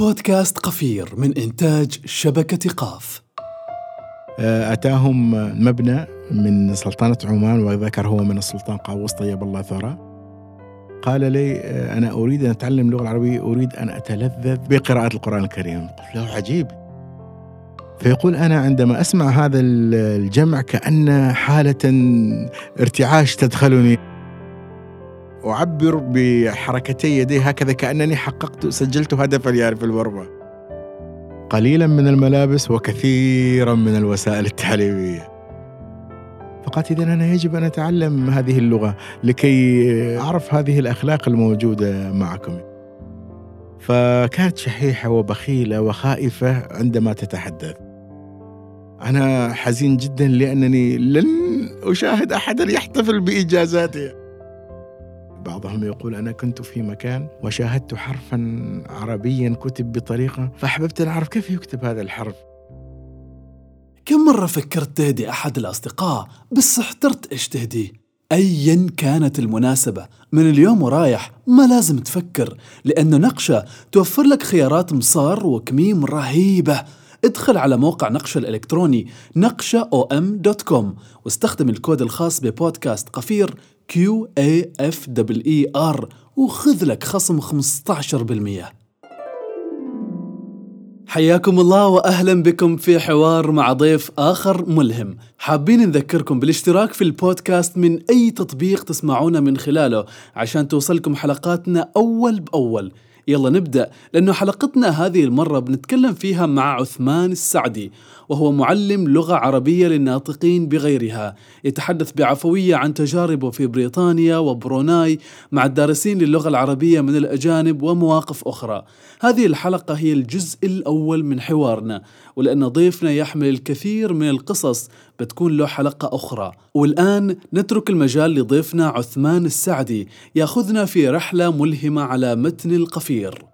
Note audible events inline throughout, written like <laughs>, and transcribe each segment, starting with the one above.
بودكاست قفير من إنتاج شبكة قاف. آه، أتاهم مبنى من سلطنة عمان وذكر هو من السلطان قابوس طيب الله ثرى قال لي آه، أنا أريد أن أتعلم اللغة العربية أريد أن أتلذذ بقراءة القرآن الكريم. قلت له عجيب. فيقول أنا عندما أسمع هذا الجمع كأن حالة ارتعاش تدخلني. أعبر بحركتي يدي هكذا كأنني حققت سجلت هدفا يعني في المرمى قليلا من الملابس وكثيرا من الوسائل التعليمية. فقالت إذا أنا يجب أن أتعلم هذه اللغة لكي أعرف هذه الأخلاق الموجودة معكم. فكانت شحيحة وبخيلة وخائفة عندما تتحدث. أنا حزين جدا لأنني لن أشاهد أحدا يحتفل بإجازاته بعضهم يقول أنا كنت في مكان وشاهدت حرفا عربيا كتب بطريقة فأحببت أن أعرف كيف يكتب هذا الحرف. كم مرة فكرت تهدي أحد الأصدقاء بس احترت إيش تهديه أيا كانت المناسبة. من اليوم ورايح ما لازم تفكر لأنه نقشة توفر لك خيارات مصار وكميم رهيبة. ادخل على موقع نقشة الإلكتروني نقشة OM dot com واستخدم الكود الخاص ببودكاست قفير Q A F double E R وخذ لك خصم 15% حياكم الله واهلا بكم في حوار مع ضيف آخر ملهم، حابين نذكركم بالاشتراك في البودكاست من أي تطبيق تسمعونا من خلاله عشان توصلكم حلقاتنا أول بأول. يلا نبدأ لأنه حلقتنا هذه المرة بنتكلم فيها مع عثمان السعدي وهو معلم لغة عربية للناطقين بغيرها. يتحدث بعفوية عن تجاربه في بريطانيا وبروناي مع الدارسين للغة العربية من الأجانب ومواقف أخرى. هذه الحلقة هي الجزء الأول من حوارنا. ولأن ضيفنا يحمل الكثير من القصص بتكون له حلقة أخرى. والآن نترك المجال لضيفنا عثمان السعدي. يأخذنا في رحلة ملهمة على متن القفير.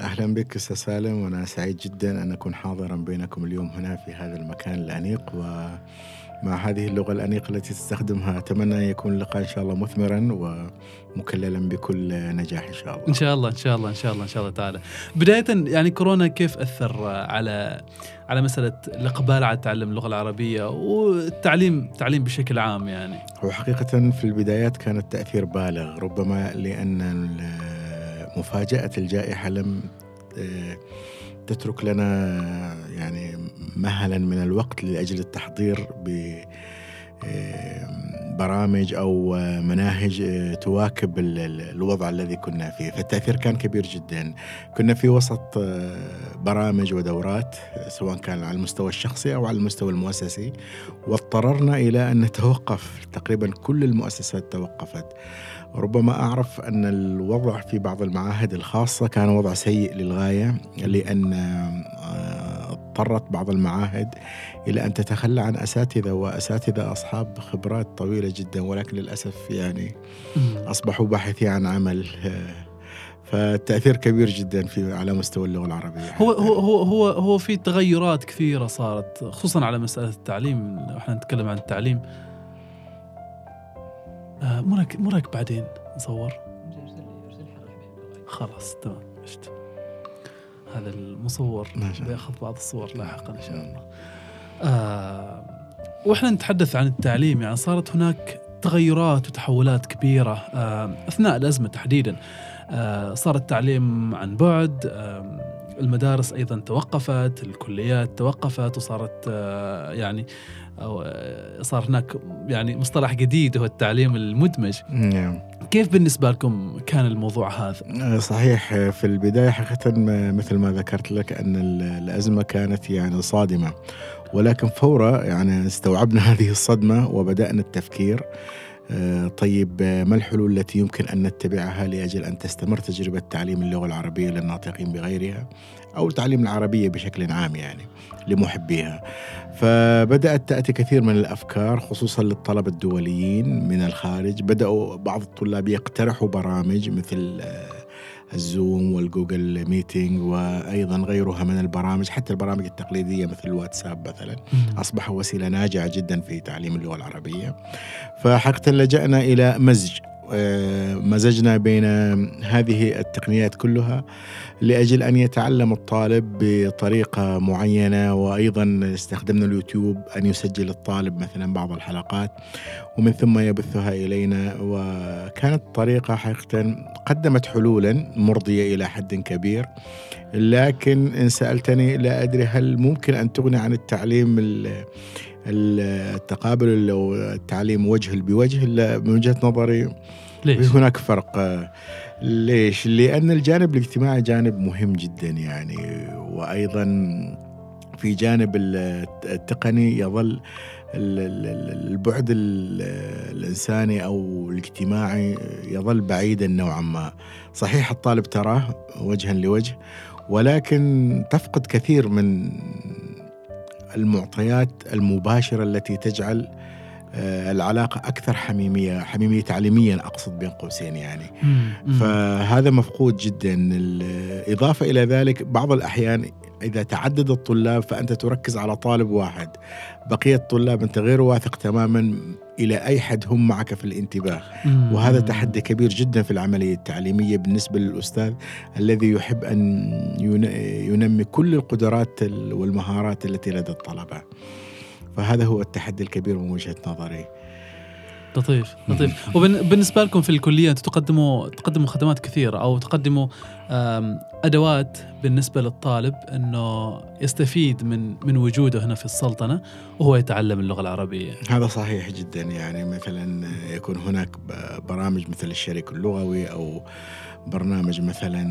أهلا بك أستاذ سالم وأنا سعيد جدا أن أكون حاضرا بينكم اليوم هنا في هذا المكان الأنيق. ومع هذه اللغة الأنيقة التي تستخدمها أتمنى أن يكون اللقاء إن شاء الله مثمرا ومكللا بكل نجاح إن شاء الله. إن شاء الله إن شاء الله إن شاء الله إن شاء الله تعالى. بداية يعني كورونا كيف أثر على على مسألة الإقبال على تعلم اللغة العربية والتعليم التعليم بشكل عام يعني. هو حقيقة في البدايات كان التأثير بالغ ربما لأن مفاجأة الجائحة لم آه، تترك لنا يعني مهلا من الوقت لأجل التحضير ب برامج أو مناهج آه، تواكب الوضع الذي كنا فيه. فالتأثير كان كبير جدا. كنا في وسط آه، برامج ودورات سواء كان على المستوى الشخصي أو على المستوى المؤسسي واضطررنا إلى أن نتوقف. تقريبا كل المؤسسات توقفت. ربما أعرف أن الوضع في بعض المعاهد الخاصة كان وضع سيء للغاية لأن آه، اضطرت بعض المعاهد إلى أن تتخلى عن أساتذة وأساتذة أصحاب خبرات طويلة جدا ولكن للأسف يعني أصبحوا باحثين عن عمل فالتأثير كبير جدا في على مستوى اللغة العربية. هو هو هو هو, هو في تغيرات كثيرة صارت خصوصا على مسألة التعليم إحنا نتكلم عن التعليم. آه مرك مرك بعدين نصور؟ خلاص تمام هذا المصور بياخذ بعض الصور لاحقا إن شاء الله. آه وإحنا نتحدث عن التعليم يعني صارت هناك تغيرات وتحولات كبيرة آه أثناء الأزمة تحديدا. آه صار التعليم عن بعد آه المدارس أيضا توقفت الكليات توقفت وصارت آه يعني أو آه، صار هناك يعني مصطلح جديد هو التعليم المدمج. نعم. كيف بالنسبة لكم كان الموضوع هذا؟ آه، صحيح في البداية حقيقة مثل ما ذكرت لك أن الأزمة كانت يعني صادمة ولكن فورا يعني استوعبنا <laughs> هذه الصدمة وبدأنا التفكير آه، طيب ما الحلول التي يمكن أن نتبعها لأجل أن تستمر تجربة تعليم اللغة العربية للناطقين بغيرها أو تعليم العربية بشكل عام يعني لمحبيها. فبدأت تأتي كثير من الأفكار خصوصا للطلبة الدوليين من الخارج، بدأوا بعض الطلاب يقترحوا برامج مثل آه، ال Zoom وال Google Meeting وأيضا غيرها من البرامج حتى البرامج التقليدية مثل الواتساب مثلا. اصبح وسيلة ناجعة جدا في تعليم اللغة العربية. فحقيقه لجأنا إلى مزج مزجنا بين هذه التقنيات كلها لأجل أن يتعلم الطالب بطريقة معينة وأيضا استخدمنا اليوتيوب أن يسجل الطالب مثلا بعض الحلقات ومن ثم يبثها إلينا. وكانت طريقة حقيقه قدمت حلولا مرضية إلى حد كبير. لكن إن سألتني لا أدري هل ممكن أن تغني عن التعليم التقابل أو التعليم وجه بوجه من وجهة نظري ليش؟ هناك فرق ليش؟ لأن الجانب الاجتماعي جانب مهم جدا يعني وأيضا في جانب التقني يظل البعد الإنساني أو الاجتماعي يظل بعيدا نوعا ما صحيح الطالب تراه وجها لوجه ولكن تفقد كثير من المعطيات المباشرة التي تجعل آه، العلاقة أكثر حميمية حميمية تعليميا أقصد بين قوسين يعني. فهذا مفقود جدا. إضافة إلى ذلك بعض الأحيان إذا تعدد الطلاب فأنت تركز على طالب واحد بقية الطلاب أنت غير واثق تماما. إلى أي حد هم معك في الانتباه. وهذا تحدي كبير جدا في العملية التعليمية بالنسبة للأستاذ الذي يحب أن ينمي كل القدرات والمهارات التي لدى الطلبة. فهذا هو التحدي الكبير من وجهة نظري. لطيف لطيف. وبالنسبه لكم في الكلية أنتم تقدموا تقدموا خدمات كثيرة أو تقدموا أدوات بالنسبة للطالب إنه يستفيد من من وجوده هنا في السلطنة وهو يتعلم اللغة العربية. هذا صحيح جدا. يعني مثلا يكون هناك برامج مثل الشريك اللغوي أو برنامج مثلا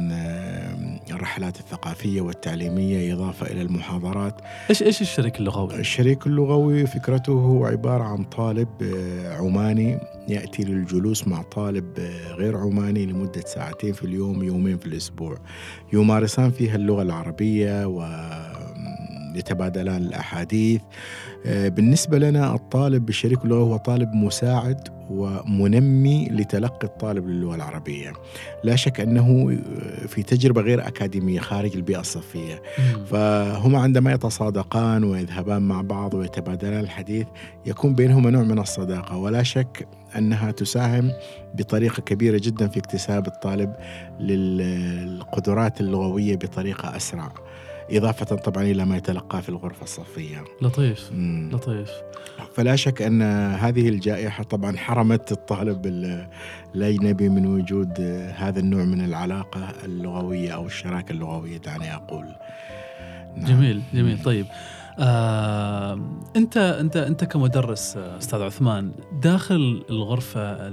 الرحلات الثقافية والتعليمية إضافة إلى المحاضرات إيش إيش الشريك اللغوي؟ الشريك اللغوي فكرته هو عبارة عن طالب آه، عماني يأتي للجلوس مع طالب آه، غير عماني لمدة ساعتين في اليوم يومين في الأسبوع يمارسان فيها اللغة العربية و يتبادلان الأحاديث. آه، بالنسبة لنا الطالب بالشريك اللغوي هو طالب مساعد ومنمي لتلقي الطالب للغة العربية. لا شك أنه في تجربة غير أكاديمية خارج البيئة الصفية. فهما عندما يتصادقان ويذهبان مع بعض ويتبادلان الحديث يكون بينهما نوع من الصداقة. ولا شك أنها تساهم بطريقة كبيرة جدا في اكتساب الطالب للقدرات اللغوية بطريقة أسرع. إضافة طبعا إلى ما يتلقاه في الغرفة الصفية. لطيف. مم. لطيف. فلا شك أن هذه الجائحة طبعا حرمت الطالب الأجنبي من وجود هذا النوع من العلاقة اللغوية أو الشراكة اللغوية دعني أقول. نعم. جميل جميل. طيب. آه، أنت أنت أنت كمدرس أستاذ عثمان داخل الغرفة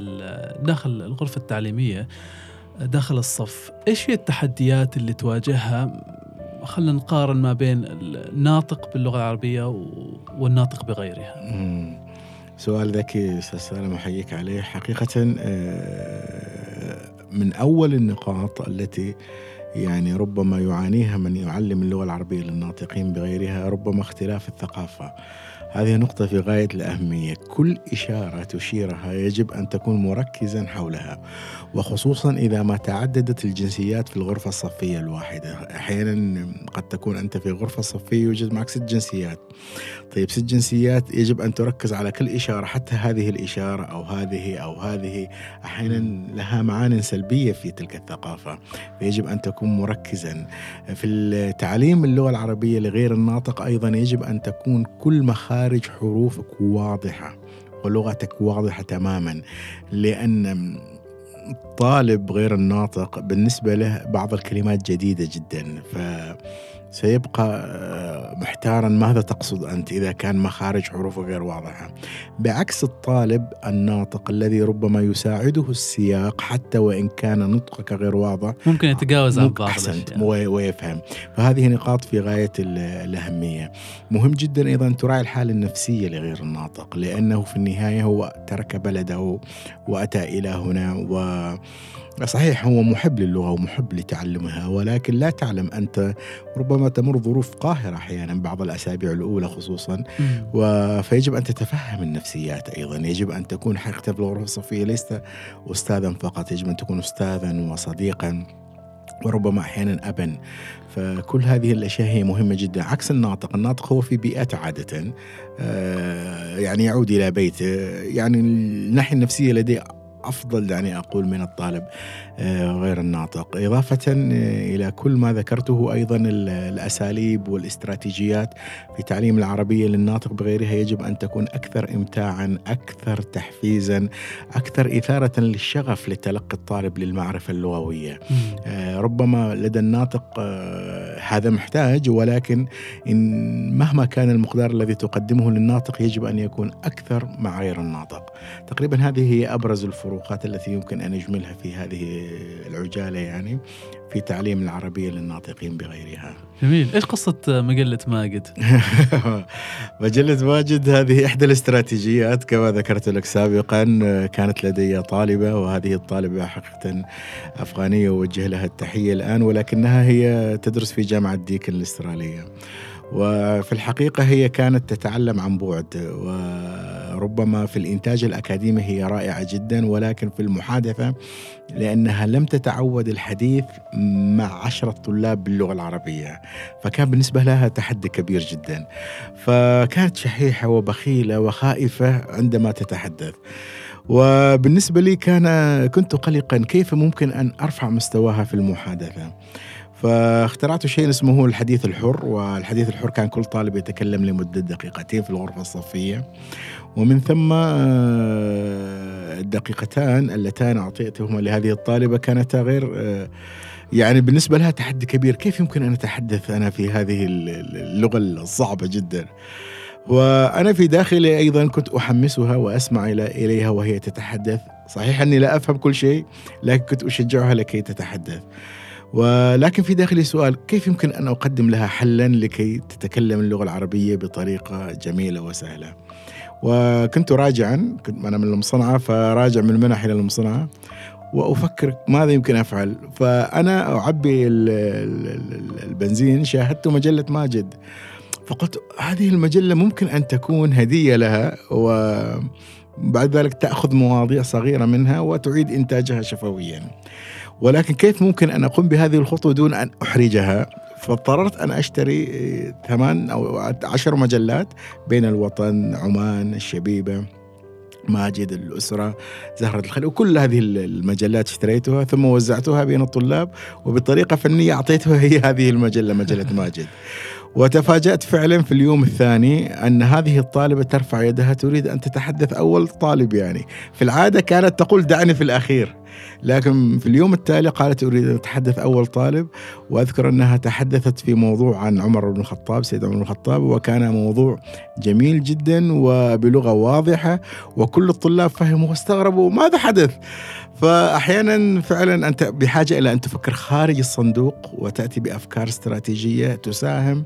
داخل الغرفة التعليمية داخل الصف إيش هي التحديات اللي تواجهها؟ خلينا نقارن ما بين الناطق باللغة العربية والناطق بغيرها. سؤال ذكي أستاذ سالم أحييك عليه حقيقة آه، من أول النقاط التي يعني ربما يعانيها من يعلم اللغة العربية للناطقين بغيرها ربما اختلاف الثقافة. هذه نقطة في غاية الأهمية. كل إشارة تشيرها يجب أن تكون مركزا حولها وخصوصا إذا ما تعددت الجنسيات في الغرفة الصفية الواحدة. أحيانا قد تكون أنت في غرفة صفية يوجد معك ست جنسيات. طيب ست جنسيات يجب أن تركز على كل إشارة حتى هذه الإشارة أو هذه أو هذه. أحيانا لها معان سلبية في تلك الثقافة فيجب أن تكون مركزا. في التعليم اللغة العربية لغير الناطق أيضا يجب أن تكون كل مخارج حروفك واضحة ولغتك واضحة تماما لأن الطالب غير الناطق بالنسبة له بعض الكلمات جديدة جدا ف سيبقى آه، محتارا ماذا تقصد أنت إذا كان مخارج حروفه غير واضحة؟ بعكس الطالب الناطق الذي ربما يساعده السياق حتى وإن كان نطقك غير واضح ممكن يتجاوز عن بعض أحسنت ويفهم. فهذه نقاط في غاية الأهمية. مهم جدا أيضا تراعي الحالة النفسية لغير الناطق لأنه في النهاية هو ترك بلده وأتى إلى هنا و صحيح هو محب للغة ومحب لتعلمها ولكن لا تعلم أنت ربما تمر ظروف قاهرة أحيانا بعض الأسابيع الأولى خصوصا. فيجب أن تتفهم النفسيات أيضا. يجب أن تكون حقيقة في الغرفة الصفية ليست أستاذا فقط يجب أن تكون أستاذا وصديقا وربما أحيانا ابا. فكل هذه الأشياء هي مهمة جدا. عكس الناطق الناطق هو في بيئته عادة. آه، يعني يعود إلى بيته. يعني الناحية النفسية لديه أفضل يعني أقول من الطالب آه، غير الناطق. إضافة آه، إلى كل ما ذكرته أيضا الأساليب والاستراتيجيات في تعليم العربية للناطق بغيرها يجب أن تكون أكثر إمتاعا أكثر تحفيزا أكثر إثارة للشغف لتلقي الطالب للمعرفة اللغوية. آه، ربما لدى الناطق هذا محتاج ولكن إن مهما كان المقدار الذي تقدمه للناطق يجب أن يكون أكثر مع غير الناطق. تقريبا هذه هي أبرز الفروقات التي يمكن أن نجملها في هذه العجالة يعني في تعليم العربية للناطقين بغيرها. جميل. إيش قصة مجلة ماجد؟ <laughs> مجلة ماجد هذه إحدى الاستراتيجيات كما ذكرت لك سابقا كانت لدي طالبة وهذه الطالبة حقيقة أفغانية ووجه لها التحية الآن ولكنها هي تدرس في جامعة ديكن الأسترالية. وفي الحقيقة هي كانت تتعلم عن بعد وربما في الإنتاج الأكاديمي هي رائعة جدا ولكن في المحادثة لأنها لم تتعود الحديث مع عشرة طلاب باللغة العربية فكان بالنسبة لها تحدي كبير جدا. فكانت شحيحة وبخيلة وخائفة عندما تتحدث. وبالنسبة لي كان كنت قلقا كيف ممكن أن أرفع مستواها في المحادثة. فاخترعت شيء اسمه الحديث الحر والحديث الحر كان كل طالب يتكلم لمدة دقيقتين في الغرفة الصفية. ومن ثم آه، الدقيقتان اللتان أعطيتهما لهذه الطالبة كانتا غير آه، يعني بالنسبة لها تحدي كبير. كيف يمكن أن أتحدث أنا في هذه اللغة الصعبة جدا؟ وأنا في داخلي أيضا كنت أحمسها وأسمع إليها وهي تتحدث. صحيح أني لا أفهم كل شيء لكن كنت أشجعها لكي تتحدث. ولكن في داخلي سؤال كيف يمكن أن أقدم لها حلا لكي تتكلم اللغة العربية بطريقة جميلة وسهلة؟ وكنت راجعا كنت أنا من المصنعة فراجع من المنح إلى المصنعة وأفكر ماذا يمكن أفعل. فأنا أعبي البنزين شاهدت مجلة ماجد. فقلت هذه المجلة ممكن أن تكون هدية لها وبعد ذلك تأخذ مواضيع صغيرة منها وتعيد إنتاجها شفويا. ولكن كيف ممكن أن أقوم بهذه الخطوة دون أن أحرجها؟ فاضطررت أن أشتري ثمان أو عشر مجلات بين الوطن عمان الشبيبة ماجد الأسرة زهرة الخليل وكل هذه المجلات اشتريتها ثم وزعتها بين الطلاب وبطريقة فنية أعطيتها هي <laughs> هذه المجلة مجلة <laughs> ماجد. وتفاجأت فعلا في اليوم الثاني أن هذه الطالبة ترفع يدها تريد أن تتحدث أول طالب يعني. في العادة كانت تقول دعني في الأخير. لكن في اليوم التالي قالت أريد أن أتحدث أول طالب وأذكر أنها تحدثت في موضوع عن عمر بن الخطاب سيد عمر بن الخطاب وكان موضوع جميل جدا وبلغة واضحة وكل الطلاب فهموا واستغربوا ماذا حدث. فأحيانا فعلا أنت بحاجة إلى أن تفكر خارج الصندوق وتأتي بأفكار استراتيجية تساهم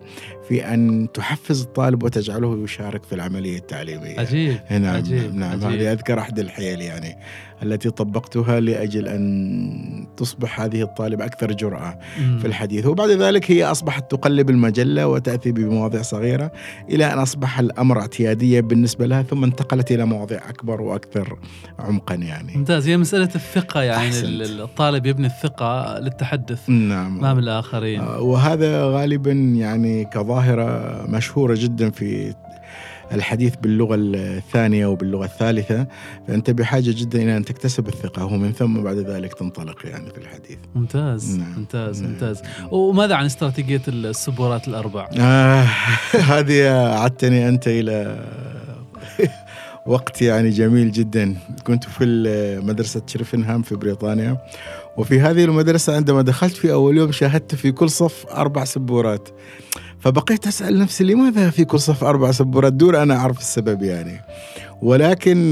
في أن تحفز الطالب وتجعله يشارك في العملية التعليمية عجيب نعم عجيب نعم عجيب. هذه أذكر أحد الحيل يعني التي طبقتها لأجل أن تصبح هذه الطالبة أكثر جرأة مم. في الحديث وبعد ذلك هي أصبحت تقلب المجلة وتأتي بمواضيع صغيرة إلى أن أصبح الأمر اعتيادية بالنسبة لها ثم انتقلت إلى مواضيع أكبر وأكثر عمقا يعني ممتاز هي مسألة الثقة يعني أحسنت. الطالب يبني الثقة للتحدث نعم أمام الآخرين آه، وهذا غالبا يعني كظاهرة مشهورة جدا في الحديث باللغة الثانية وباللغة الثالثة فأنت بحاجة جدا إلى أن تكتسب الثقة ومن ثم بعد ذلك تنطلق يعني في الحديث ممتاز نعم. ممتاز نعم. ممتاز وماذا عن استراتيجية السبورات الأربع؟ آه <laughs> هذه أعدتني أنت إلى وقت يعني جميل جدا. كنت في مدرسة شريفنهام في بريطانيا. وفي هذه المدرسة عندما دخلت في أول يوم شاهدت في كل صف أربع سبورات. فبقيت أسأل نفسي لماذا في كل صف أربع سبورات؟ دون أنا أعرف السبب يعني. ولكن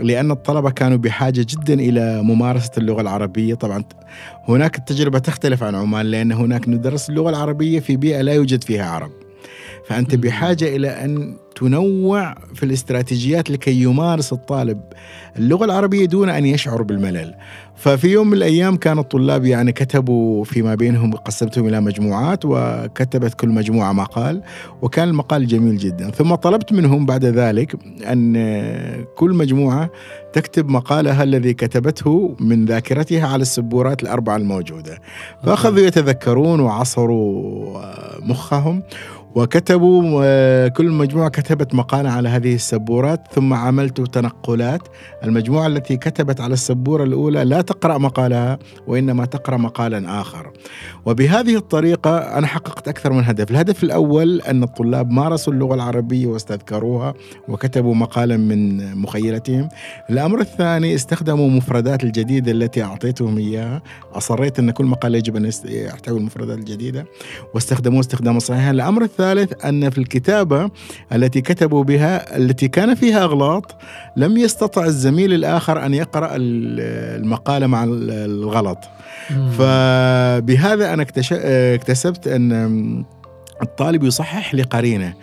لأن الطلبة كانوا بحاجة جدا إلى ممارسة اللغة العربية. طبعا هناك التجربة تختلف عن عمان لأن هناك ندرس اللغة العربية في بيئة لا يوجد فيها عرب. فأنت بحاجة إلى أن تنوع في الاستراتيجيات لكي يمارس الطالب اللغة العربية دون أن يشعر بالملل. ففي يوم من الأيام كان الطلاب يعني كتبوا فيما بينهم قسمتهم إلى مجموعات وكتبت كل مجموعة مقال وكان المقال جميل جدا. ثم طلبت منهم بعد ذلك أن كل مجموعة تكتب مقالها الذي كتبته من ذاكرتها على السبورات الأربعة الموجودة. فأخذوا يتذكرون وعصروا مخهم وكتبوا آه، كل مجموعة كتبت مقالة على هذه السبورات ثم عملت تنقلات. المجموعة التي كتبت على السبورة الأولى لا تقرأ مقالها وإنما تقرأ مقالا آخر. وبهذه الطريقة أنا حققت أكثر من هدف. الهدف الأول أن الطلاب مارسوا اللغة العربية واستذكروها وكتبوا مقالا من مخيلتهم. الأمر الثاني استخدموا مفردات الجديدة التي أعطيتهم إياها. أصريت أن كل مقال يجب أن يحتوي المفردات الجديدة واستخدموه استخداما صحيحا الأمر الثالث أن في الكتابة التي كتبوا بها التي كان فيها أغلاط لم يستطع الزميل الآخر أن يقرأ المقالة مع الغلط. فبهذا أنا اكتسبت أن الطالب يصحح لقرينه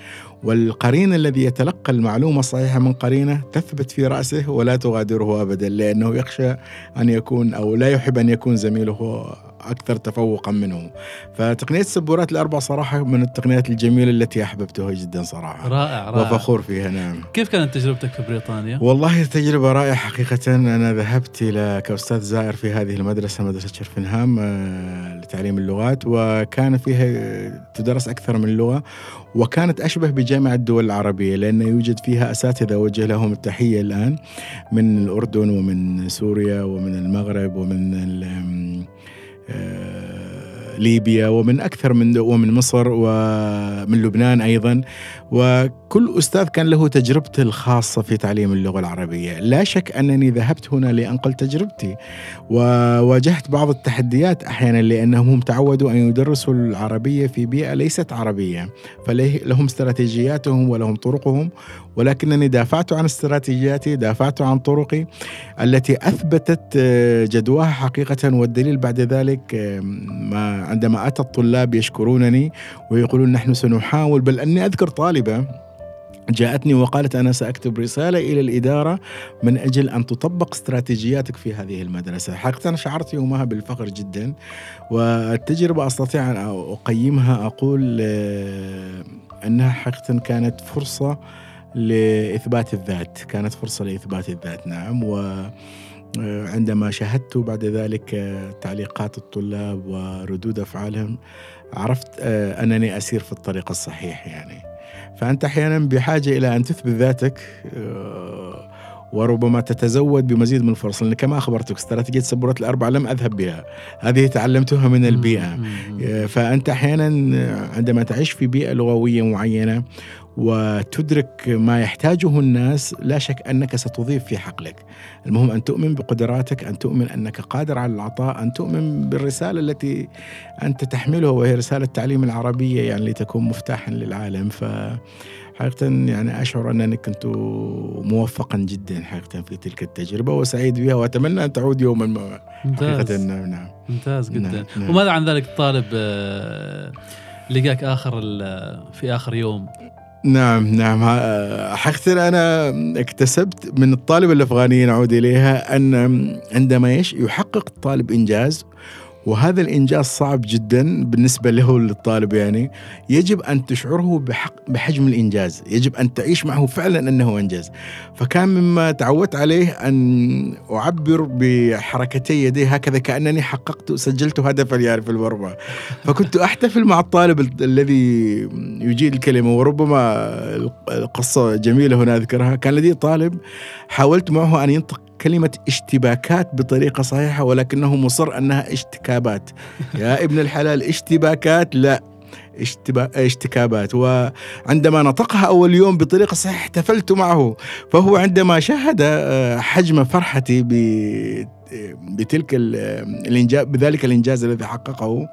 والقرين الذي يتلقى المعلومة الصحيحة من قرينه تثبت في رأسه ولا تغادره أبدا لأنه يخشى أن يكون أو لا يحب أن يكون زميله أكثر تفوقا منه. فتقنية السبورات الأربع صراحة من التقنيات الجميلة التي أحببتها جدا صراحة. رائع رائع. وفخور فيها نعم. كيف كانت تجربتك في بريطانيا؟ والله تجربة رائعة. حقيقه أنا ذهبت إلى كأستاذ زائر في هذه المدرسة مدرسة شرفنهام آه، لتعليم اللغات وكان فيها تدرس أكثر من لغة وكانت أشبه بجامعة الدول العربية لأن يوجد فيها أساتذة. وجه لهم التحية الآن من الأردن ومن سوريا ومن المغرب ومن ليبيا ومن أكثر من ومن مصر ومن لبنان أيضا. وكل أستاذ كان له تجربته الخاصة في تعليم اللغة العربية، لا شك أنني ذهبت هنا لأنقل تجربتي. وواجهت بعض التحديات أحيانا لأنهم هم تعودوا أن يدرسوا العربية في بيئة ليست عربية، فلهم استراتيجياتهم ولهم طرقهم. ولكنني دافعت عن استراتيجياتي دافعت عن طرقي التي أثبتت آه، جدواها حقيقة والدليل بعد ذلك آه، ما عندما أتى الطلاب يشكرونني ويقولون نحن سنحاول بل أني أذكر طالبة جاءتني وقالت أنا سأكتب رسالة إلى الإدارة من أجل أن تطبق استراتيجياتك في هذه المدرسة. حقيقة شعرت يومها بالفخر جدا والتجربة أستطيع أن أقيمها أقول آه، أنها حقيقة كانت فرصة لإثبات الذات. كانت فرصة لإثبات الذات نعم. و عندما شاهدت بعد ذلك تعليقات الطلاب وردود أفعالهم عرفت آه، أنني أسير في الطريق الصحيح يعني. فأنت أحيانا بحاجة إلى أن تثبت ذاتك آه، وربما تتزود بمزيد من الفرص. لأن كما أخبرتك استراتيجية السبورات الأربعة لم أذهب بها. هذه تعلمتها من البيئة. آه، فأنت أحيانا عندما تعيش في بيئة لغوية معينة وتدرك ما يحتاجه الناس لا شك أنك ستضيف في حقلك. المهم أن تؤمن بقدراتك، أن تؤمن أنك قادر على العطاء، أن تؤمن بالرسالة التي أنت تحملها وهي رسالة التعليم العربية يعني لتكون مفتاحا للعالم ف حقيقة يعني أشعر أنني كنت موفقا جدا حقيقة في تلك التجربة وسعيد بها وأتمنى أن تعود يوما ما ممتاز نعم نعم ممتاز جدا نعم. نعم. وماذا عن ذلك الطالب آه، لقاك آخر في آخر يوم نعم نعم. حقيقة أنا اكتسبت من الطالب الأفغاني نعود إليها أن عندما يحقق الطالب إنجاز وهذا الإنجاز صعب جدا بالنسبة له للطالب يعني. يجب أن تشعره بحق بحجم الإنجاز. يجب أن تعيش معه فعلا أنه إنجاز. فكان مما تعودت عليه أن أعبر بحركتي يدي هكذا كأنني حققت سجلت هدفا يعني في المرمى فكنت أحتفل مع الطالب الذي يجيد الكلمة وربما القصة جميلة هنا أذكرها. كان لدي طالب حاولت معه أن ينطق كلمة اشتباكات بطريقة صحيحة ولكنه مصر أنها اشتكابات. <laughs> يا ابن الحلال اشتباكات؟ لا. اشتكابات. وعندما نطقها أول يوم بطريقة صحيحة احتفلت معه. فهو عندما شاهد آه، حجم فرحتي بتلك الإنجاز بذلك الإنجاز الذي حققه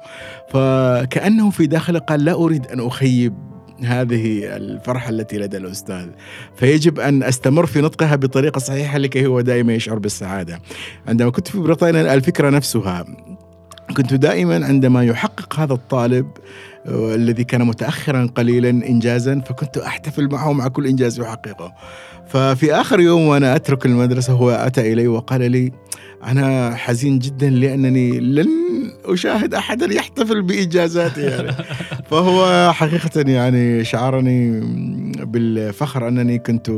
فكأنه في داخله قال لا أريد أن أخيب هذه الفرحة التي لدى الأستاذ. فيجب أن أستمر في نطقها بطريقة صحيحة لكي هو دائما يشعر بالسعادة. عندما كنت في بريطانيا الفكرة نفسها كنت دائما عندما يحقق هذا الطالب آه، الذي كان متاخرا قليلا انجازا فكنت أحتفل معه مع كل إنجاز يحققه. ففي آخر يوم وأنا أترك المدرسة هو أتى إلي وقال لي أنا حزين جدا لأنني لن أشاهد احدا يحتفل بانجازاتي يعني <laughs> فهو حقيقة يعني شعرني بالفخر أنني كنت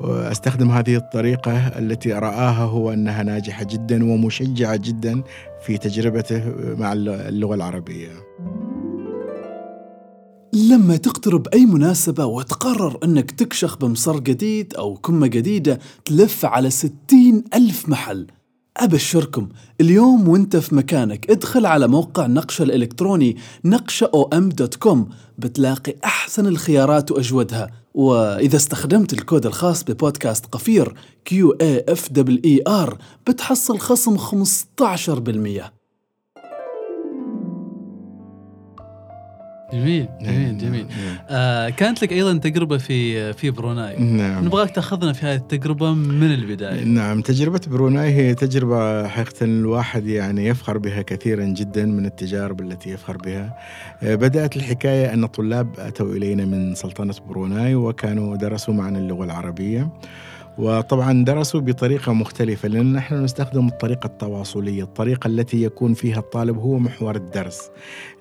أستخدم هذه الطريقة التي راها هو أنها ناجحة جدا ومشجعة جدا في تجربته مع اللغة العربية. لما تقترب أي مناسبة وتقرر أنك تكشخ بمصر جديد أو كمة جديدة تلف على ستين ألف محل أبشركم اليوم وانت في مكانك ادخل على موقع نقشة الإلكتروني نقشة OM dot com بتلاقي أحسن الخيارات وأجودها. وإذا استخدمت الكود الخاص ببودكاست قفير R بتحصل خصم 15% جميل جميل جميل. آه كانت لك أيضا تجربة في في بروناي. نعم. نبغاك تأخذنا في هذه التجربة من البداية. نعم تجربة بروناي هي تجربة حقيقة الواحد يعني يفخر بها كثيرا جدا من التجارب التي يفخر بها. آه، بدأت الحكاية أن طلاب أتوا إلينا من سلطنة بروناي وكانوا درسوا معنا اللغة العربية. وطبعا درسوا بطريقة مختلفة لأن نحن نستخدم الطريقة التواصلية الطريقة التي يكون فيها الطالب هو محور الدرس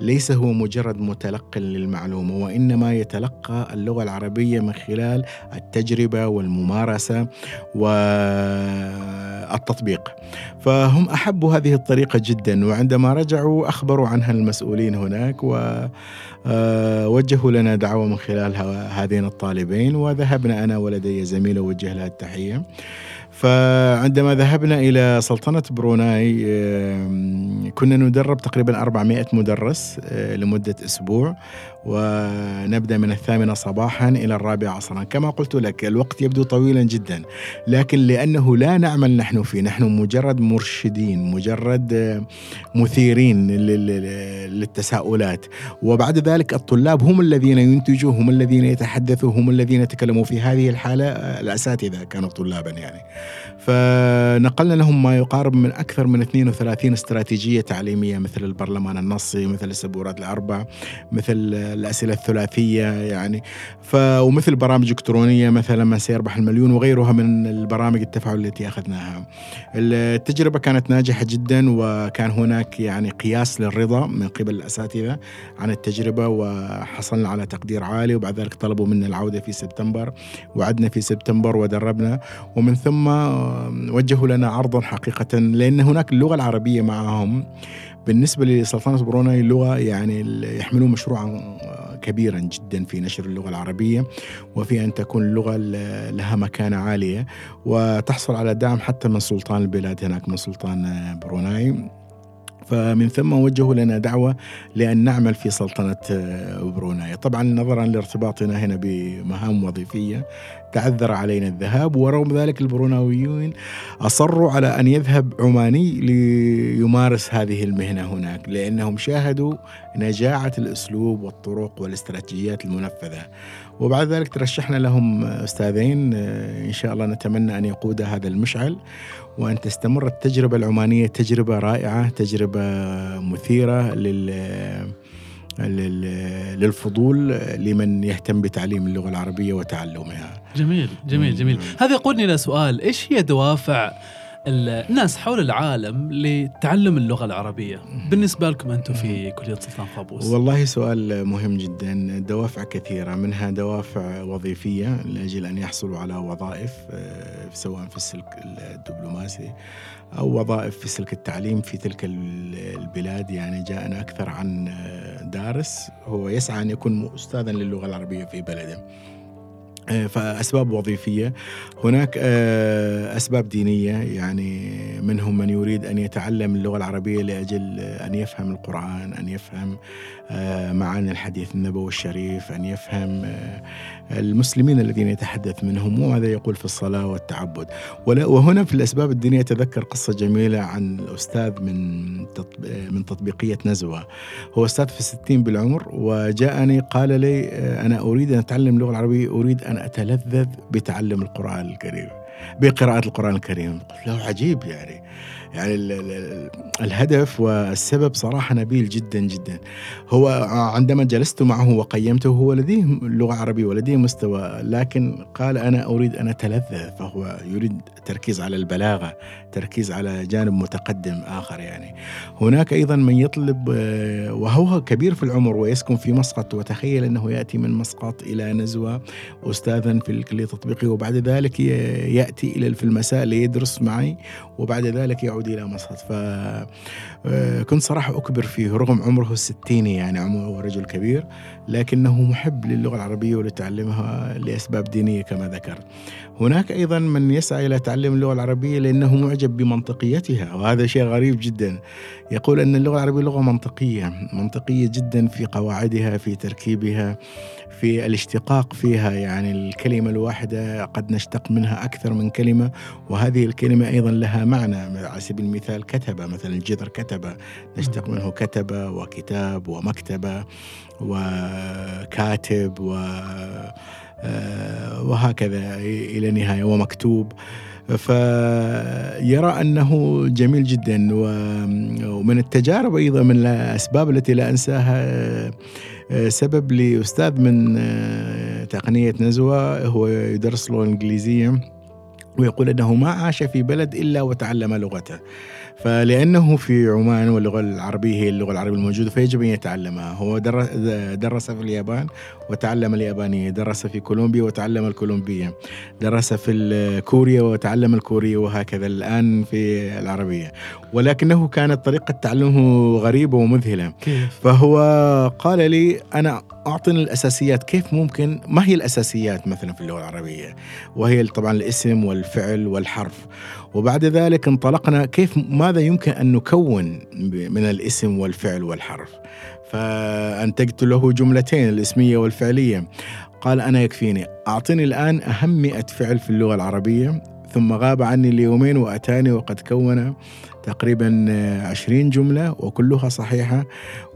ليس هو مجرد متلق للمعلومة وإنما يتلقى اللغة العربية من خلال التجربة والممارسة والتطبيق. فهم أحبوا هذه الطريقة جدا وعندما رجعوا أخبروا عنها المسؤولين هناك ووجهوا لنا دعوة من خلال هذين الطالبين وذهبنا أنا ولدي زميلة وجه لها التحية. فعندما ذهبنا إلى سلطنة بروناي كنا ندرب تقريبا 400 مدرس آه، لمدة أسبوع. ونبدأ من الثامنة صباحا إلى الرابعة عصرا. كما قلت لك الوقت يبدو طويلا جدا لكن لأنه لا نعمل نحن فيه. نحن مجرد مرشدين مجرد مثيرين للتساؤلات. وبعد ذلك الطلاب هم الذين ينتجوا هم الذين يتحدثوا هم الذين يتكلموا في هذه الحالة الأساتذة كانوا طلابا يعني. فنقلنا لهم ما يقارب من أكثر من 32 استراتيجية تعليمية مثل البرلمان النصي مثل السبورات الأربع مثل الأسئلة الثلاثية يعني. ف ومثل برامج إلكترونية مثلا من سيربح المليون وغيرها من البرامج التفاعل التي أخذناها. التجربة كانت ناجحة جدا وكان هناك يعني قياس للرضا من قبل الأساتذة عن التجربة وحصلنا على تقدير عالي وبعد ذلك طلبوا منا العودة في سبتمبر وعدنا في سبتمبر ودربنا. ومن ثم وجهوا لنا عرضا حقيقة لأن هناك اللغة العربية معهم. بالنسبة لسلطنة بروناي اللغة يعني يحملون مشروعا كبيرا جدا في نشر اللغة العربية وفي أن تكون اللغة لها مكانة عالية وتحصل على دعم حتى من سلطان البلاد هناك من سلطان بروناي فمن ثم وجهوا لنا دعوة لأن نعمل في سلطنة بروناي طبعا نظرا لارتباطنا هنا بمهام وظيفية تعذر علينا الذهاب ورغم ذلك البروناويون أصروا على أن يذهب عماني ليمارس هذه المهنة هناك لأنهم شاهدوا نجاعة الأسلوب والطرق والاستراتيجيات المنفذة. وبعد ذلك ترشحنا لهم أستاذين إن شاء الله نتمنى أن يقود هذا المشعل وأن تستمر التجربة العمانية تجربة رائعة تجربة مثيرة لل للفضول لمن يهتم بتعليم اللغة العربية وتعلمها. جميل جميل جميل. هذا يقودني إلى سؤال إيش هي دوافع الناس حول العالم لتعلم اللغة العربية؟ بالنسبة لكم أنتم في كلية سلطان قابوس والله سؤال مهم جدا. دوافع كثيرة منها دوافع وظيفية لأجل أن يحصلوا على وظائف آه، سواء في السلك الدبلوماسي أو وظائف في سلك التعليم في تلك البلاد. يعني جاءنا أكثر عن آه، دارس. هو يسعى أن يكون أستاذا للغة العربية في بلده. آه، فأسباب وظيفية. هناك آه، أسباب دينية. يعني منهم من يريد أن يتعلم اللغة العربية لأجل أن يفهم القرآن أن يفهم معاني الحديث النبوي الشريف أن يفهم المسلمين الذين يتحدث منهم وماذا يقول في الصلاة والتعبد. وهنا في الأسباب الدينية أتذكر قصة جميلة عن الأستاذ من من تطبيقية نزوة. هو أستاذ في الستين بالعمر وجاءني قال لي أنا أريد أن أتعلم اللغة العربية أريد أن أتلذذ بتعلم القرآن الكريم. بقراءة القرآن الكريم. قلت له عجيب يعني. يعني الهدف والسبب صراحة نبيل جدا جدا. هو عندما جلست معه وقيمته هو لديه لغة عربية ولديه مستوى لكن قال أنا أريد أن أتلذذ فهو يريد تركيز على البلاغة تركيز على جانب متقدم آخر يعني. هناك أيضا من يطلب وهو كبير في العمر ويسكن في مسقط وتخيل أنه يأتي من مسقط إلى نزوة أستاذا في الكلية التطبيقية وبعد ذلك يأتي إلى في المساء ليدرس معي وبعد ذلك يعود إلى مسقط فكنت صراحة أكبر فيه رغم عمره الستين يعني عمره رجل كبير لكنه محب للغة العربية ولتعلمها لأسباب دينية كما ذكرت هناك أيضا من يسعى إلى تعلم اللغة العربية لأنه معجب بمنطقيتها وهذا شيء غريب جدا. يقول أن اللغة العربية لغة منطقية منطقية جدا في قواعدها في تركيبها في الاشتقاق فيها. يعني الكلمة الواحدة قد نشتق منها أكثر من كلمة وهذه الكلمة أيضا لها معنى. على سبيل المثال كتب مثلا الجذر كتب نشتق منه كتب وكتاب ومكتبة وكاتب و وهكذا إلى نهاية ومكتوب. فيرى أنه جميل جدا ومن التجارب أيضا من الأسباب التي لا أنساها آه، سبب لأستاذ من آه، تقنية نزوة هو يدرس له الإنجليزية ويقول أنه ما عاش في بلد إلا وتعلم لغته. فلأنه في عمان واللغة العربية هي اللغة العربية الموجودة فيجب أن يتعلمها. هو درس في اليابان وتعلم اليابانية درس في كولومبيا وتعلم الكولومبية درس في كوريا وتعلم الكورية وهكذا الآن في العربية. ولكنه كانت طريقة تعلمه غريبة ومذهلة. كيف؟ فهو قال لي أنا أعطني الأساسيات كيف ممكن؟ ما هي الأساسيات مثلا في اللغة العربية؟ وهي طبعا الاسم والفعل والحرف. وبعد ذلك انطلقنا كيف ماذا يمكن أن نكون من الاسم والفعل والحرف؟ فأنتجت له جملتين الاسمية والفعلية. قال أنا يكفيني. أعطني الآن أهم مئة فعل في اللغة العربية ثم غاب عني ليومين وأتاني وقد كون تقريبا عشرين جملة وكلها صحيحة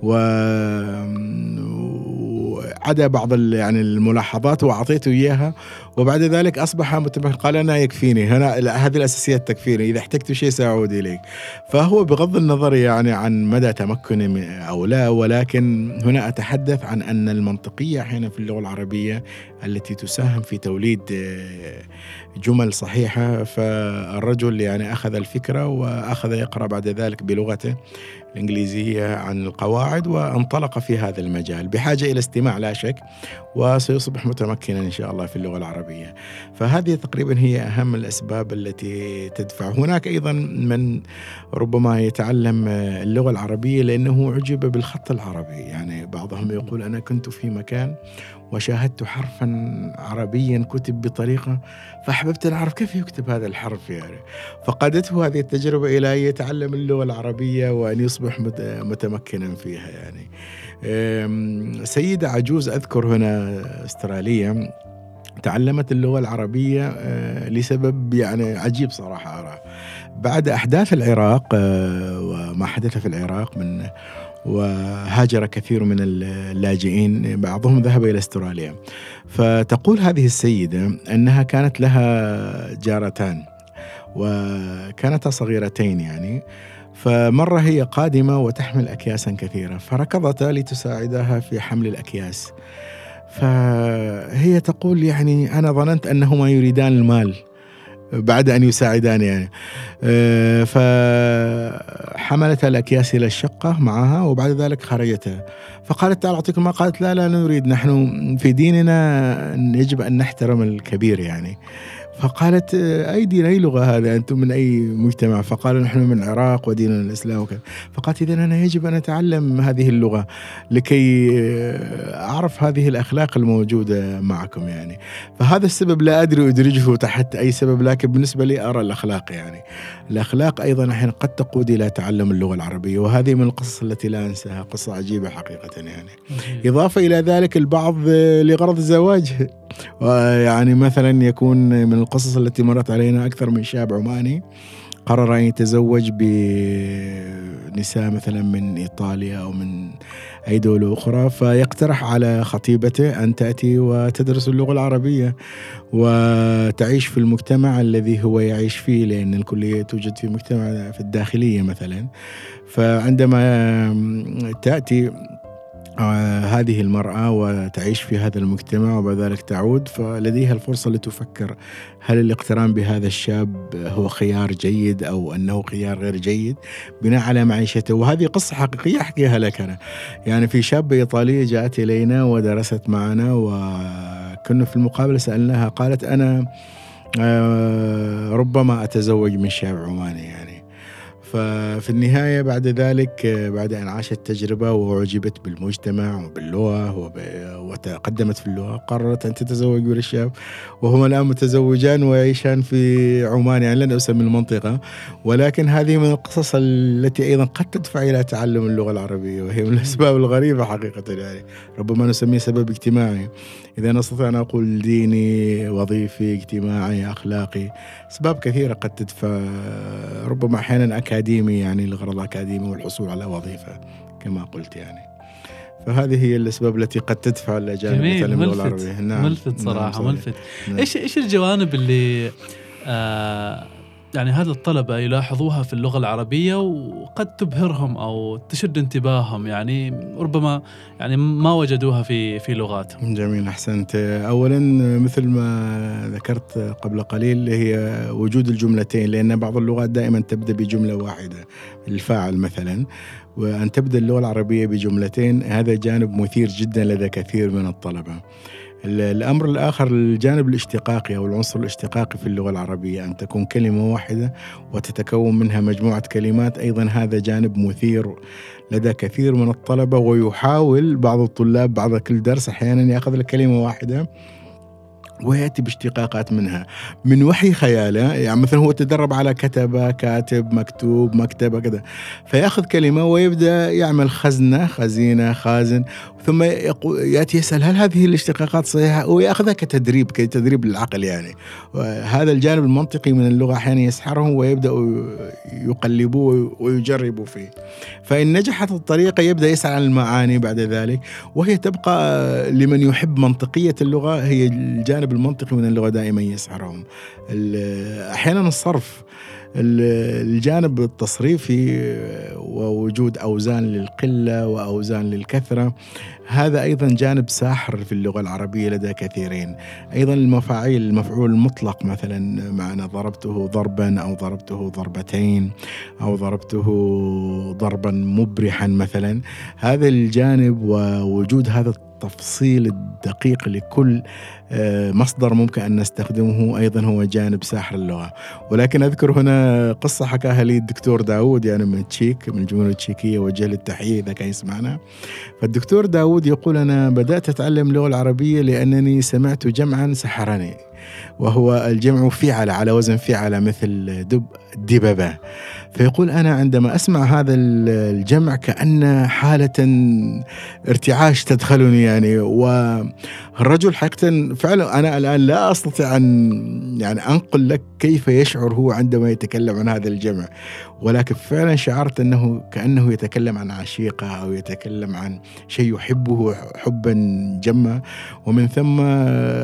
و عدا بعض يعني الملاحظات واعطيته إياها. وبعد ذلك أصبح متمكن قال أنا يكفيني هنا هذه الأساسيات تكفيني إذا احتجت شيء سأعود إليك. فهو بغض النظر يعني عن مدى تمكنه أو لا ولكن هنا أتحدث عن أن المنطقية أحيانا في اللغة العربية التي تساهم في توليد آه، جمل صحيحة فالرجل يعني أخذ الفكرة وأخذ يقرأ بعد ذلك بلغته. الإنجليزية عن القواعد وانطلق في هذا المجال. بحاجة إلى استماع لا شك وسيصبح متمكنا إن شاء الله في اللغة العربية. فهذه تقريبا هي أهم الأسباب التي تدفع. هناك أيضا من ربما يتعلم اللغة العربية لأنه عجب بالخط العربي. يعني بعضهم يقول أنا كنت في مكان وشاهدت حرفا عربيا كتب بطريقة فأحببت أن أعرف كيف يكتب هذا الحرف يعني. فقادته هذه التجربة إلى أن يتعلم اللغة العربية وأن يصبح متمكنا فيها يعني. سيدة عجوز أذكر هنا أسترالية تعلمت اللغة العربية آه، لسبب يعني عجيب صراحة أرى. بعد أحداث العراق آه، وما حدث في العراق من وهاجر كثير من اللاجئين بعضهم ذهب إلى استراليا. فتقول هذه السيدة أنها كانت لها جارتان وكانتا صغيرتين يعني. فمرة هي قادمة وتحمل أكياسا كثيرة فركضتا لتساعدها في حمل الأكياس. فهي تقول يعني أنا ظننت أنهما يريدان المال بعد أن يساعدان يعني. آه، فحملت الأكياس إلى الشقة معها وبعد ذلك خرجتا فقالت تعال أعطيكم ما قالت لا لا نريد نحن في ديننا يجب أن نحترم الكبير يعني. فقالت أي دين أي لغة هذا أنتم من أي مجتمع؟ فقالوا نحن من العراق وديننا الإسلام وكذا. فقالت إذا أنا يجب أن أتعلم هذه اللغة لكي أعرف هذه الأخلاق الموجودة معكم يعني. فهذا السبب لا أدري أدرجه تحت أي سبب لكن بالنسبة لي أرى الأخلاق يعني. الأخلاق أيضا أحيانا قد تقود إلى تعلم اللغة العربية وهذه من القصص التي لا أنساها قصة عجيبة حقيقة يعني. إضافة إلى ذلك البعض لغرض الزواج <laughs> يعني مثلا يكون من القصص التي مرت علينا أكثر من شاب عماني قرر أن يتزوج بنساء مثلا من إيطاليا أو من أي دولة أخرى فيقترح على خطيبته أن تأتي وتدرس اللغة العربية وتعيش في المجتمع الذي هو يعيش فيه لأن الكلية توجد في مجتمع في الداخلية مثلا. فعندما تأتي هذه المرأة وتعيش في هذا المجتمع وبعد ذلك تعود فلديها الفرصة لتفكر هل الاقتران بهذا الشاب هو خيار جيد أو أنه خيار غير جيد بناء على معيشته. وهذه قصة حقيقية أحكيها لك أنا. يعني في شابة إيطالية جاءت إلينا ودرست معنا وكنا في المقابلة سألناها قالت أنا آه، ربما أتزوج من شاب عماني يعني. ففي النهاية بعد ذلك بعد أن عاشت تجربة وأعجبت بالمجتمع وباللغة وب- وتقدمت في اللغة قررت أن تتزوج بالشاب. وهما الآن متزوجان ويعيشان في عمان يعني لن أسمي المنطقة. ولكن هذه من القصص التي أيضا قد تدفع إلى تعلم اللغة العربية وهي من الأسباب الغريبة حقيقة يعني. ربما نسميه سبب اجتماعي. إذا نستطيع أن أقول ديني وظيفي اجتماعي أخلاقي أسباب كثيرة قد تدفع. ربما أحيانا أكاديمي يعني الغرض الأكاديمي والحصول على وظيفة كما قلت يعني فهذه هي الأسباب التي قد تدفع لتعلم اللغة ملفت نعم ملفت صراحة نعم. ملفت نعم. إيش إيش الجوانب اللي آه يعني هذا الطلبة يلاحظوها في اللغة العربية وقد تبهرهم أو تشد انتباههم يعني ربما يعني ما وجدوها في في لغاتهم. جميل أحسنت. اولا مثل ما ذكرت قبل قليل هي وجود الجملتين لأن بعض اللغات دائما تبدأ بجملة واحدة الفاعل مثلا. وأن تبدأ اللغة العربية بجملتين هذا جانب مثير جدا لدى كثير من الطلبة. ال- الأمر الآخر الجانب الاشتقاقي أو العنصر الاشتقاقي في اللغة العربية أن تكون كلمة واحدة وتتكون منها مجموعة كلمات أيضا هذا جانب مثير لدى كثير من الطلبة ويحاول بعض الطلاب بعد كل درس أحيانا يأخذ له كلمه واحدة. وياتي باشتقاقات منها. من وحي خياله يعني مثلا هو تدرب على كتبة كاتب مكتوب مكتبة كذا. فيأخذ كلمة ويبدأ يعمل خزنة خزينة خازن ثم يأتي يسأل هل هذه الاشتقاقات صحيحة؟ وياخذها كتدريب كتدريب للعقل يعني. هذا الجانب المنطقي من اللغة أحيانا يسحرهم ويبداوا يقلبوه ويجربوا فيه. فإن نجحت الطريقة يبدأ يسعى عن المعاني بعد ذلك. وهي تبقى لمن يحب منطقية اللغة هي الجانب المنطقي من اللغة دائما يسحرهم ال- أحيانا الصرف ال- الجانب التصريفي ووجود أوزان للقلة وأوزان للكثرة. هذا أيضا جانب ساحر في اللغة العربية لدى كثيرين. أيضا المفاعيل المفعول المطلق مثلا معنا ضربته ضربا أو ضربته ضربتين أو ضربته ضربا مبرحا مثلا. هذا الجانب ووجود هذا التفصيل الدقيق لكل آه، مصدر ممكن أن نستخدمه أيضا هو جانب ساحر اللغة. ولكن أذكر هنا قصة حكاها لي الدكتور داود يعني من تشيك من الجمهورية التشيكية وجه له التحيه إذا كان يسمعنا. فالدكتور داود يقول أنا بدأت أتعلم اللغة العربية لأنني سمعت جمعا سحرني وهو الجمع فعل على وزن فعل مثل دب دببه فيقول أنا عندما أسمع هذا الجمع كأن حالة ارتعاش تدخلني يعني والرجل حقيقة فعلا أنا الآن لا أستطيع أن يعني أنقل لك كيف يشعر هو عندما يتكلم عن هذا الجمع. ولكن فعلا شعرت أنه كأنه يتكلم عن عشيقة أو يتكلم عن شيء يحبه حبا جما. ومن ثم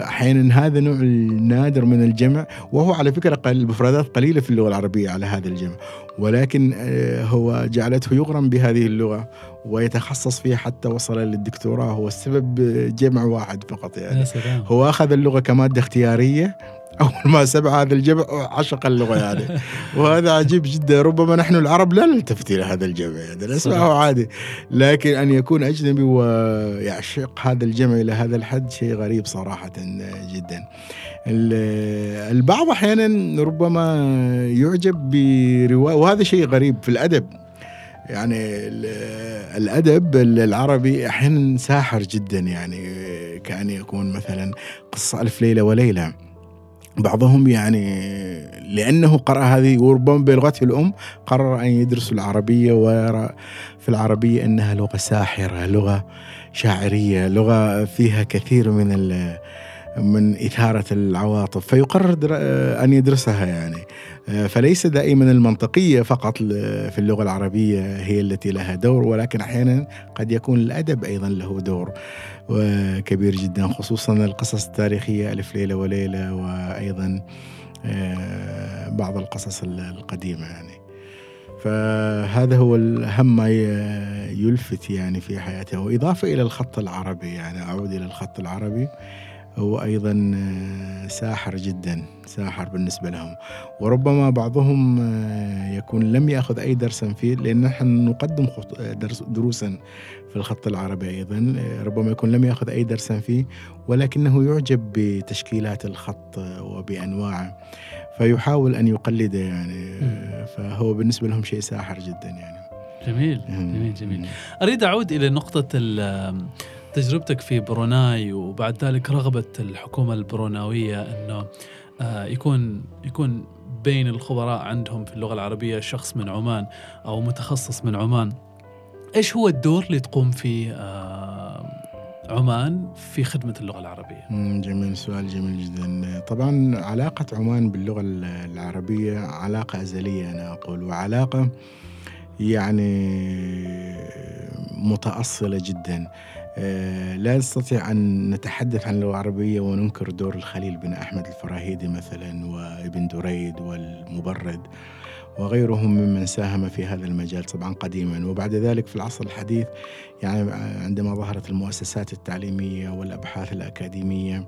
أحيانا هذا نوع النادر من الجمع وهو على فكرة قل- المفردات قليلة في اللغة العربية على هذا الجمع. ولكن آه، هو جعلته يغرم بهذه اللغة ويتخصص فيها حتى وصل للدكتوراه. هو السبب جمع واحد فقط يعني. هو أخذ اللغة كمادة اختيارية <laughs> اول ما سمع هذا الجمع عشق اللغة يعني. <laughs> وهذا عجيب جدا. ربما نحن العرب لا نلتفت إلى هذا الجمع يعني نسمعه عادي. لكن أن يكون أجنبي ويعشق هذا الجمع إلى هذا الحد شيء غريب صراحة جدا. ال- البعض أحيانا ربما يعجب برواية وهذا شيء غريب في الأدب. يعني ال- الأدب العربي أحيانا ساحر جدا يعني كأن يكون مثلا قصة ألف ليلة وليلة. بعضهم يعني لأنه قرأ هذه وربما بلغته الأم قرر أن يدرس العربية ويرى في العربية أنها لغة ساحرة، لغة شاعرية، لغة فيها كثير من ال- من إثارة العواطف فيقرر أن يدرسها يعني. فليس دائما المنطقية فقط في اللغة العربية هي التي لها دور ولكن أحيانا قد يكون الأدب أيضا له دور. وكبير جدا خصوصا القصص التاريخية ألف ليلة وليلة وأيضا آه، بعض القصص ال- القديمة يعني. فهذا هو الأهم ما يلفت يعني في حياته. وإضافة إلى الخط العربي يعني أعود إلى الخط العربي. هو أيضا آه، ساحر جدا ساحر بالنسبة لهم. وربما بعضهم آه، يكون لم يأخذ أي درسا فيه لأن نحن نقدم دروسا في الخط العربي أيضا ربما يكون لم يأخذ أي درسا فيه ولكنه يعجب بتشكيلات الخط وبأنواعه فيحاول أن يقلده يعني فهو بالنسبة لهم شيء ساحر جدا يعني. جميل جميل جميل. أريد أعود إلى نقطة ال- تجربتك في بروناي وبعد ذلك رغبة الحكومة البروناوية إنه آه، يكون يكون بين الخبراء عندهم في اللغة العربية شخص من عمان أو متخصص من عمان. إيش هو الدور اللي تقوم فيه آه، عمان في خدمة اللغة العربية؟ مم، جميل سؤال جميل جدا. طبعا علاقة عمان باللغة ال- العربية علاقة أزلية أنا أقول وعلاقة يعني متأصلة جدا. آه، لا نستطيع أن نتحدث عن اللغة العربية وننكر دور الخليل بن أحمد الفراهيدي مثلا وابن دريد والمبرد. وغيرهم ممن ساهم في هذا المجال طبعا قديما. وبعد ذلك في العصر الحديث يعني عندما ظهرت المؤسسات التعليمية والأبحاث الأكاديمية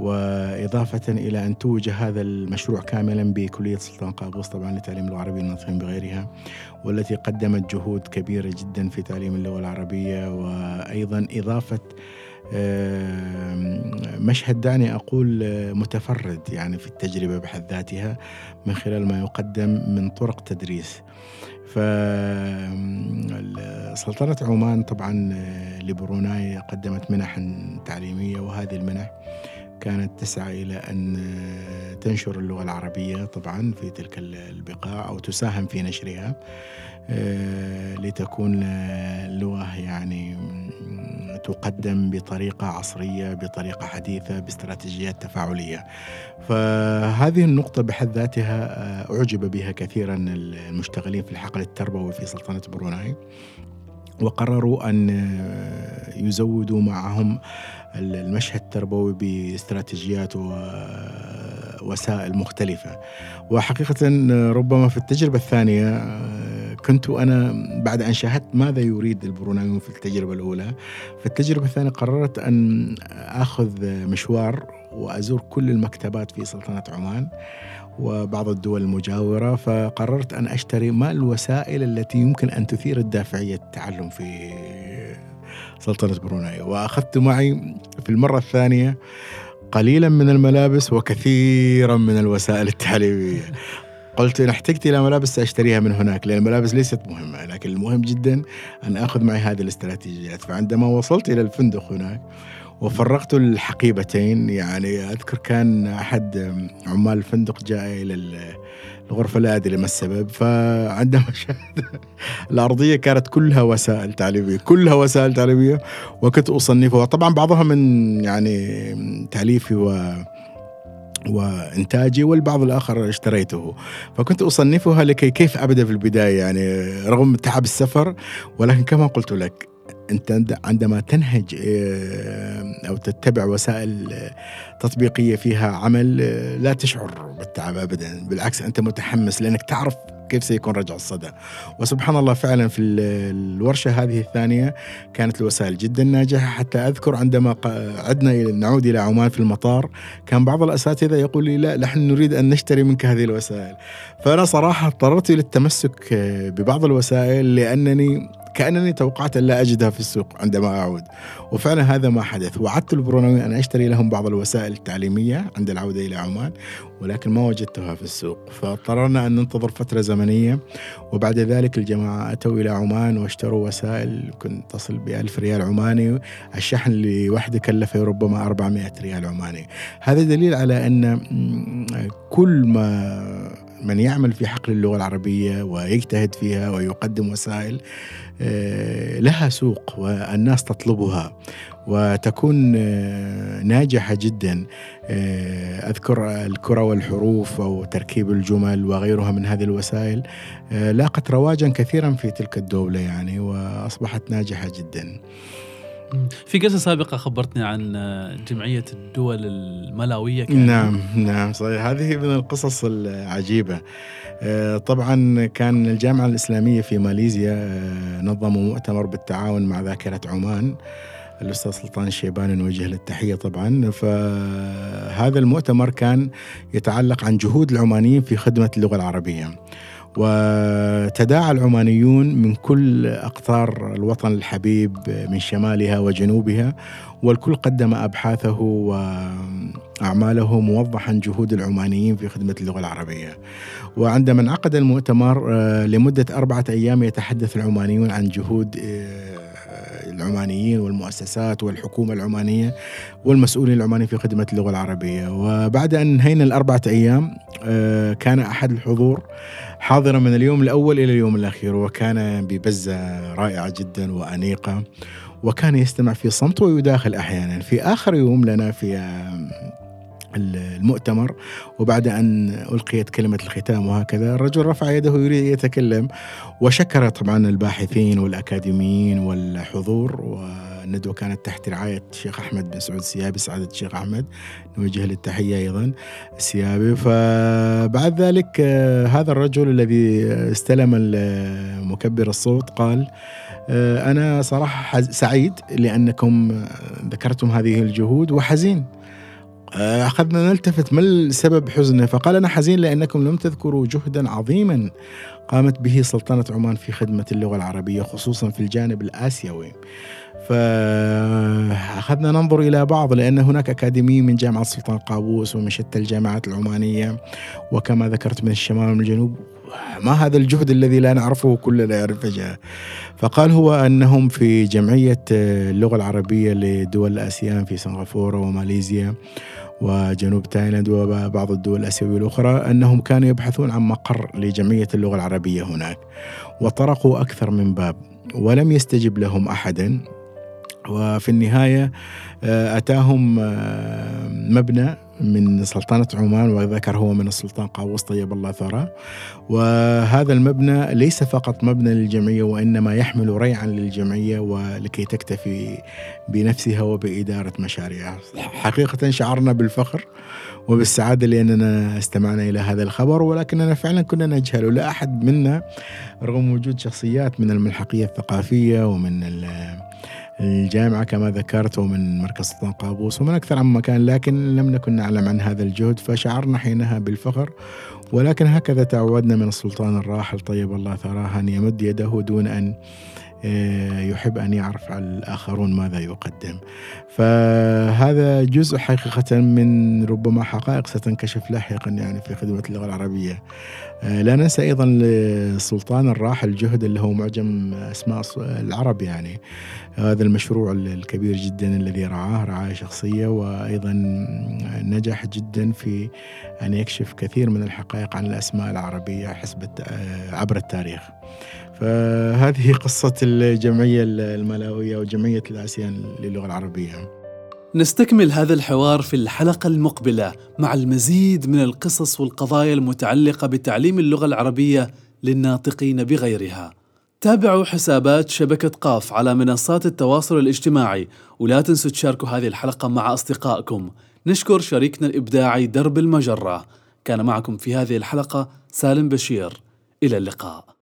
وإضافة إلى أن توج هذا المشروع كاملا بكلية سلطان قابوس طبعا لتعليم اللغة العربية بغيرها والتي قدمت جهود كبيرة جدا في تعليم اللغة العربية وأيضا إضافة مشهد دعني أقول آه، متفرد يعني في التجربة بحد ذاتها من خلال ما يقدم من طرق تدريس. فسلطنة عمان طبعا آه، لبروناي قدمت منح تعليمية وهذه المنح كانت تسعى إلى أن آه، تنشر اللغة العربية طبعا في تلك البقاع أو تساهم في نشرها لتكون اللغة يعني تقدم بطريقة عصرية بطريقة حديثة باستراتيجيات تفاعلية. فهذه النقطة بحد ذاتها آه، أعجب بها كثيرا المشتغلين في الحقل التربوي في سلطنة بروناي وقرروا آه، يزودوا معهم المشهد التربوي باستراتيجيات ووسائل مختلفة. وحقيقة ربما في التجربة الثانية آه، كنت أنا بعد أن شاهدت ماذا يريد البرونايون في التجربة الأولى في التجربة الثانية قررت أن أخذ مشوار وأزور كل المكتبات في سلطنة عمان وبعض الدول المجاورة فقررت أن أشتري ما الوسائل التي يمكن أن تثير الدافعية التعلم في سلطنة بروناي وأخذت معي في المرة الثانية قليلا من الملابس وكثيرا من الوسائل التعليمية. قلت إن احتجت إلى ملابس سأشتريها من هناك لأن الملابس ليست مهمة لكن المهم جدا أن أخذ معي هذه الاستراتيجيات. فعندما وصلت إلى الفندق هناك وفرغت الحقيبتين يعني أذكر كان أحد عمال الفندق جاء إلى ال- الغرفة لا أدري ما السبب. فعندما <laughs> شاهد الأرضية كانت كلها وسائل تعليمية كلها وسائل تعليمية وكنت أصنفها. طبعا بعضها من يعني تأليفي و وإنتاجي والبعض الآخر اشتريته. فكنت أصنفها لكي كيف أبدأ في البداية؟ يعني رغم تعب السفر ولكن كما قلت لك عند- عندما تنهج آه، أو تتبع وسائل تطبيقية فيها عمل آه، لا تشعر بالتعب أبدا. بالعكس أنت متحمس لأنك تعرف كيف سيكون رجع الصدى. وسبحان الله فعلا في ال- الورشة هذه الثانية كانت الوسائل جدا ناجحة. حتى أذكر عندما عدنا نعود إلى عمان في المطار كان بعض الأساتذة يقول لي لا نحن نريد أن نشتري منك هذه الوسائل. فأنا صراحة اضطررت آه، ببعض الوسائل لأنني كأنني توقعت أن لا أجدها في السوق عندما أعود. وفعلا هذا ما حدث. وعدت البروناوي أن أشتري لهم بعض الوسائل التعليمية عند العودة إلى عمان ولكن ما وجدتها في السوق. فاضطررنا أن ننتظر فترة زمنية وبعد ذلك الجماعة أتوا إلى عمان واشتروا وسائل. كنت تصل بألف ريال عماني. الشحن لوحده كلفه ربما 400 ريال عماني. هذا دليل على أن كل ما من يعمل في حقل اللغة العربية ويجتهد فيها ويقدم وسائل آه، لها سوق والناس تطلبها وتكون آه، ناجحة جدا آه، أذكر الكرة والحروف أو تركيب الجمل وغيرها من هذه الوسائل لاقت رواجا كثيرا في تلك الدولة يعني وأصبحت ناجحة جدا. في قصة سابقة خبرتني عن آه، جمعية الدول الملاوية. كان نعم نعم صحيح. هذه من القصص العجيبة. آه، طبعا كان الجامعة الإسلامية في ماليزيا آه، نظموا مؤتمر بالتعاون مع ذاكرة عمان. الأستاذ سلطان الشيباني نوجه له التحية طبعا. فهذا المؤتمر كان يتعلق عن جهود العمانيين في خدمة اللغة العربية. وتداعى العمانيون من كل أقطار الوطن الحبيب من شمالها وجنوبها والكل قدم أبحاثه وأعماله موضحا جهود العمانيين في خدمة اللغة العربية. وعندما انعقد المؤتمر آه، لمدة أربعة أيام يتحدث العمانيون عن جهود آه، العمانيين والمؤسسات والحكومة العمانية والمسؤولين العمانيين في خدمة اللغة العربية. وبعد أن انهينا الأربعة أيام آه، كان أحد الحضور حاضرا من اليوم الأول إلى اليوم الأخير وكان ببزة رائعة جدا وأنيقة وكان يستمع في صمت ويداخل أحيانا. في آخر يوم لنا في المؤتمر وبعد أن ألقيت كلمة الختام وهكذا الرجل رفع يده يريد يتكلم وشكر طبعا الباحثين والأكاديميين والحضور والندوة كانت تحت رعاية الشيخ أحمد بن سعود السيابي سعادة الشيخ أحمد نوجه له التحية أيضا السيابي فبعد ذلك هذا الرجل الذي استلم مكبر الصوت قال أنا صراحة سعيد لأنكم ذكرتم هذه الجهود وحزين. أخذنا نلتفت ما السبب حزنه. فقال أنا حزين لأنكم لم تذكروا جهدا عظيما قامت به سلطنة عمان في خدمة اللغة العربية خصوصا في الجانب الآسيوي. فأخذنا ننظر إلى بعض لأن هناك أكاديميين من جامعة سلطان قابوس ومن شتى الجامعات العمانية. وكما ذكرت من الشمال ومن الجنوب ما هذا الجهد الذي لا نعرفه كلنا يعرف جاء فقال هو أنهم في جمعية اللغة العربية لدول الآسيان في سنغافورة وماليزيا. وجنوب تايلاند وبعض الدول الآسيوية الأخرى أنهم كانوا يبحثون عن مقر لجمعية اللغة العربية هناك وطرقوا أكثر من باب ولم يستجب لهم أحد. وفي النهاية آه، أتاهم آه، مبنى من سلطنة عمان وذكر هو من السلطان قاووس طيب الله ثراه. وهذا المبنى ليس فقط مبنى للجمعية وإنما يحمل ريعا للجمعية ولكي تكتفي بنفسها وبإدارة مشاريعها. حقيقة شعرنا بالفخر وبالسعادة لأننا استمعنا إلى هذا الخبر ولكننا فعلا كنا نجهل. لا أحد منا رغم وجود شخصيات من الملحقية الثقافية ومن الجامعة كما ذكرت ومن مركز سلطان قابوس ومن أكثر عن مكان لكن لم نكن نعلم عن هذا الجهد فشعرنا حينها بالفخر. ولكن هكذا تعودنا من السلطان الراحل طيب الله ثراه أن يمد يده دون أن يحب أن يعرف على الآخرون ماذا يقدم. فهذا جزء حقيقة من ربما حقائق ستنكشف لاحقا يعني في خدمة اللغة العربية. آه، لا ننسى أيضا السلطان الراحل جهد اللي هو معجم أسماء العرب يعني. هذا المشروع الكبير جدا الذي رعاه رعاية شخصية وأيضا نجح جدا في أن يكشف كثير من الحقائق عن الأسماء العربية حسب آه، عبر التاريخ. فهذه قصة الجمعية الملاوية وجمعية الآسيان للغة العربية نستكمل هذا الحوار في الحلقة المقبلة مع المزيد من القصص والقضايا المتعلقة بتعليم اللغة العربية للناطقين بغيرها. تابعوا حسابات شبكة قاف على منصات التواصل الاجتماعي ولا تنسوا تشاركوا هذه الحلقة مع أصدقائكم. نشكر شريكنا الإبداعي درب المجرة. كان معكم في هذه الحلقة سالم بشير. إلى اللقاء.